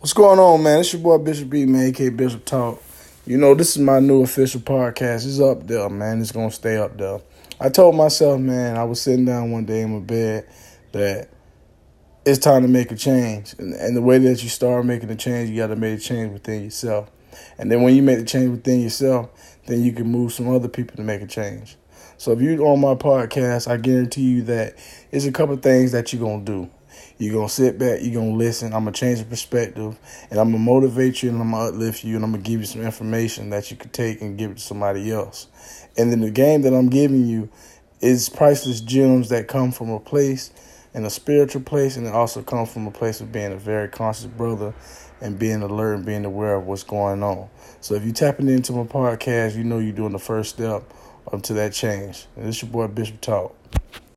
What's going on, man? It's your boy Bishop B, man, aka Bishop Talk. You know, this is my new official podcast. It's up there, man. It's gonna stay up there. I told myself, man, I was sitting down one day in my bed that it's time to make a change. And, and the way that you start making a change, you gotta make a change within yourself. And then when you make the change within yourself, then you can move some other people to make a change. So if you're on my podcast, I guarantee you that it's a couple things that you're gonna do. You're gonna sit back, you're gonna listen. I'm gonna change the perspective and I'm gonna motivate you and I'm gonna uplift you and I'm gonna give you some information that you could take and give it to somebody else. And then the game that I'm giving you is priceless gems that come from a place and a spiritual place and it also comes from a place of being a very conscious brother and being alert and being aware of what's going on. So if you're tapping into my podcast, you know you're doing the first step up to that change. And this your boy Bishop Talk.